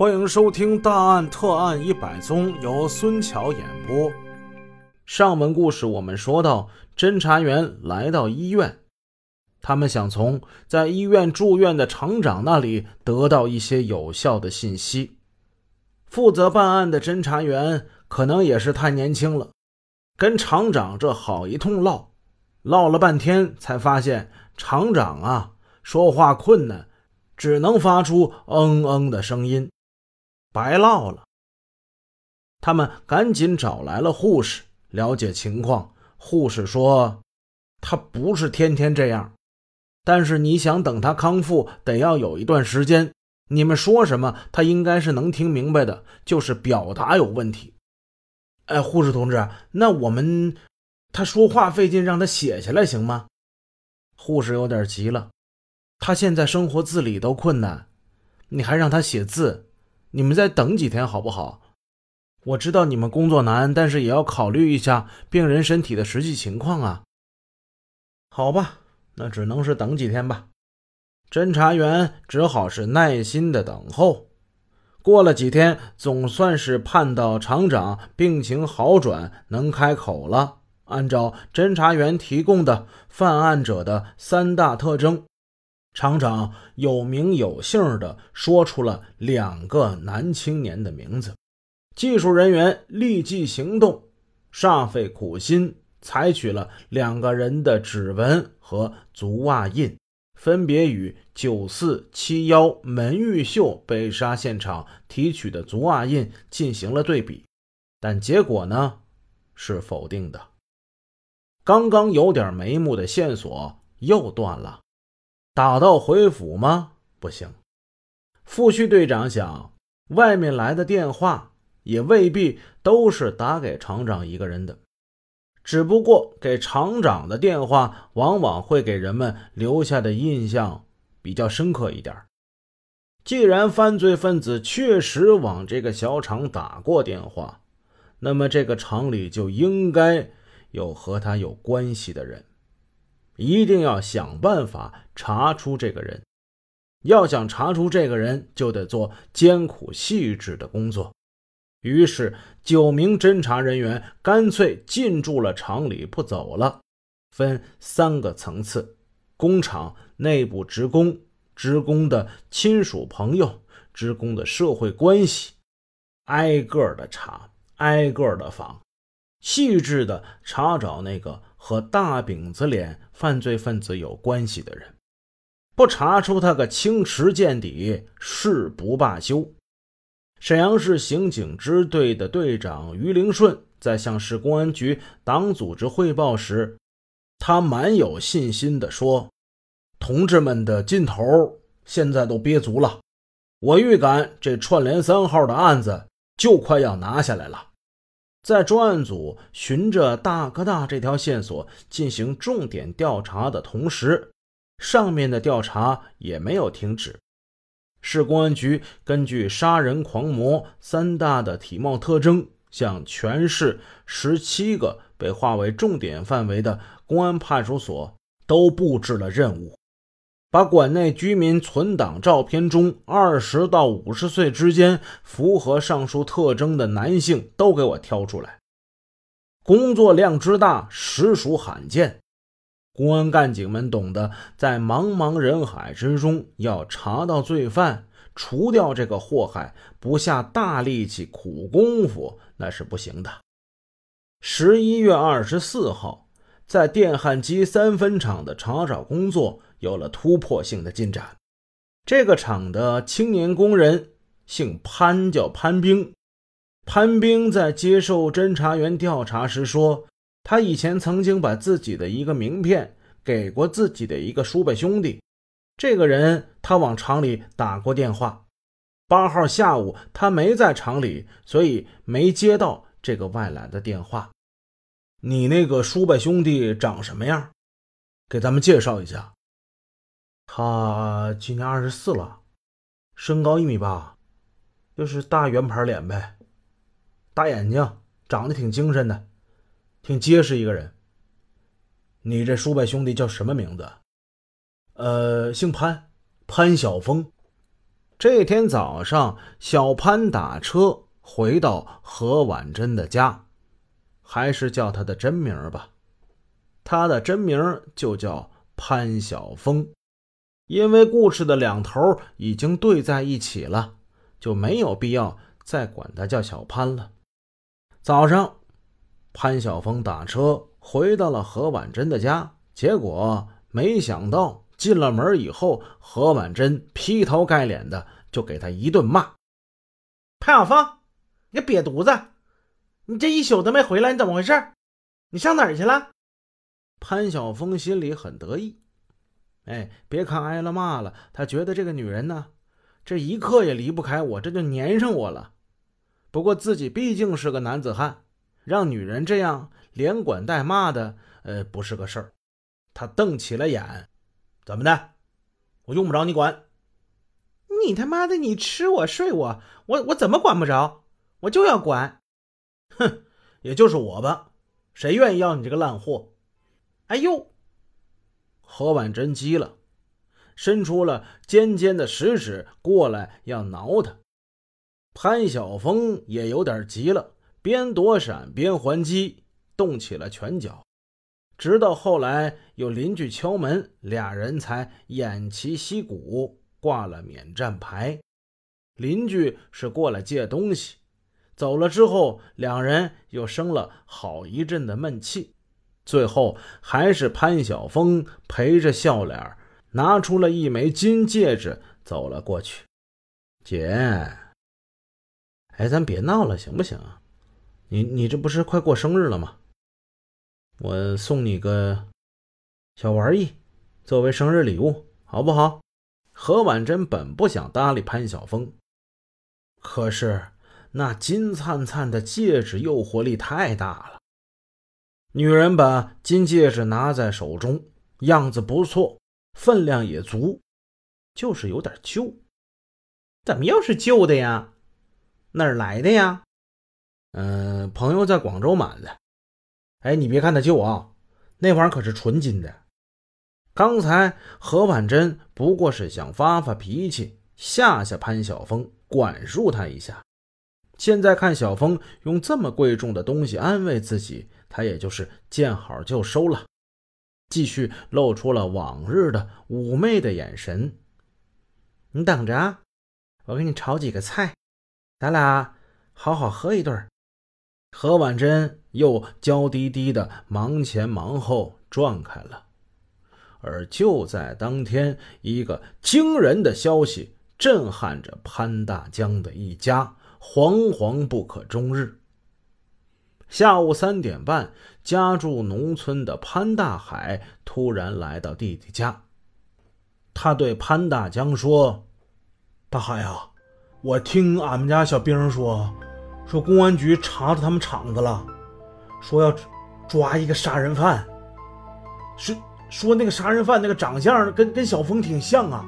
欢迎收听《大案特案一百宗》，由孙桥演播。上文故事我们说到，侦查员来到医院，他们想从在医院住院的厂长那里得到一些有效的信息。负责办案的侦查员可能也是太年轻了，跟厂长这好一通唠，唠了半天，才发现厂长啊说话困难，只能发出嗯嗯的声音。白唠了。他们赶紧找来了护士了解情况。护士说：“他不是天天这样，但是你想等他康复，得要有一段时间。你们说什么，他应该是能听明白的，就是表达有问题。”哎，护士同志，那我们他说话费劲，让他写下来行吗？护士有点急了，他现在生活自理都困难，你还让他写字？你们再等几天好不好？我知道你们工作难，但是也要考虑一下病人身体的实际情况啊。好吧，那只能是等几天吧。侦查员只好是耐心的等候。过了几天，总算是盼到厂长病情好转，能开口了。按照侦查员提供的犯案者的三大特征。厂长有名有姓的说出了两个男青年的名字，技术人员立即行动，煞费苦心，采取了两个人的指纹和足袜印，分别与九四七幺门玉秀被杀现场提取的足袜印进行了对比，但结果呢是否定的。刚刚有点眉目的线索又断了。打道回府吗？不行。副区队长想，外面来的电话也未必都是打给厂长一个人的，只不过给厂长的电话往往会给人们留下的印象比较深刻一点。既然犯罪分子确实往这个小厂打过电话，那么这个厂里就应该有和他有关系的人。一定要想办法查出这个人。要想查出这个人，就得做艰苦细致的工作。于是，九名侦查人员干脆进驻了厂里不走了，分三个层次：工厂内部职工、职工的亲属朋友、职工的社会关系，挨个的查，挨个的访，细致的查找那个。和大饼子脸犯罪分子有关系的人，不查出他个清池见底，誓不罢休。沈阳市刑警支队的队长于灵顺在向市公安局党组织汇报时，他蛮有信心地说：“同志们的劲头现在都憋足了，我预感这串联三号的案子就快要拿下来了。”在专案组循着大哥大这条线索进行重点调查的同时，上面的调查也没有停止。市公安局根据杀人狂魔三大的体貌特征，向全市十七个被划为重点范围的公安派出所都布置了任务。把馆内居民存档照片中二十到五十岁之间符合上述特征的男性都给我挑出来。工作量之大，实属罕见。公安干警们懂得，在茫茫人海之中要查到罪犯、除掉这个祸害，不下大力气、苦功夫那是不行的。十一月二十四号，在电焊机三分厂的查找工作。有了突破性的进展。这个厂的青年工人姓潘，叫潘兵。潘兵在接受侦查员调查时说，他以前曾经把自己的一个名片给过自己的一个叔伯兄弟。这个人他往厂里打过电话。八号下午他没在厂里，所以没接到这个外来的电话。你那个叔伯兄弟长什么样？给咱们介绍一下。他今年二十四了，身高一米八，就是大圆盘脸呗，大眼睛，长得挺精神的，挺结实一个人。你这叔伯兄弟叫什么名字？呃，姓潘，潘晓峰。这天早上，小潘打车回到何婉珍的家，还是叫他的真名吧。他的真名就叫潘晓峰，因为故事的两头已经对在一起了，就没有必要再管他叫小潘了。早上，潘晓峰打车回到了何婉珍的家，结果没想到。进了门以后，何婉珍劈头盖脸的就给他一顿骂：“潘晓峰，你瘪犊子！你这一宿都没回来，你怎么回事？你上哪儿去了？”潘晓峰心里很得意，哎，别看挨了骂了，他觉得这个女人呢，这一刻也离不开我，这就粘上我了。不过自己毕竟是个男子汉，让女人这样连管带骂的，呃，不是个事儿。他瞪起了眼。怎么的？我用不着你管。你他妈的，你吃我睡我，我我怎么管不着？我就要管。也就是我吧，谁愿意要你这个烂货？哎呦！何婉珍急了，伸出了尖尖的食指过来要挠他。潘晓峰也有点急了，边躲闪边还击，动起了拳脚。直到后来有邻居敲门，俩人才偃旗息鼓，挂了免战牌。邻居是过来借东西，走了之后，两人又生了好一阵的闷气。最后还是潘晓峰陪着笑脸，拿出了一枚金戒指，走了过去。姐，哎，咱别闹了，行不行？你你这不是快过生日了吗？我送你个小玩意，作为生日礼物，好不好？何婉珍本不想搭理潘晓峰，可是那金灿灿的戒指诱惑力太大了。女人把金戒指拿在手中，样子不错，分量也足，就是有点旧。怎么又是旧的呀？哪儿来的呀？嗯，朋友在广州买的。哎，你别看它旧啊，那玩意儿可是纯金的。刚才何婉珍不过是想发发脾气，吓吓潘晓峰，管束他一下。现在看小峰用这么贵重的东西安慰自己，他也就是见好就收了，继续露出了往日的妩媚的眼神。你等着啊，我给你炒几个菜，咱俩好好喝一顿。何婉珍。又娇滴滴的忙前忙后转开了，而就在当天，一个惊人的消息震撼着潘大江的一家，惶惶不可终日。下午三点半，家住农村的潘大海突然来到弟弟家，他对潘大江说：“大海啊，我听俺们家小兵说，说公安局查到他们厂子了。”说要抓一个杀人犯，是说那个杀人犯那个长相跟跟小峰挺像啊。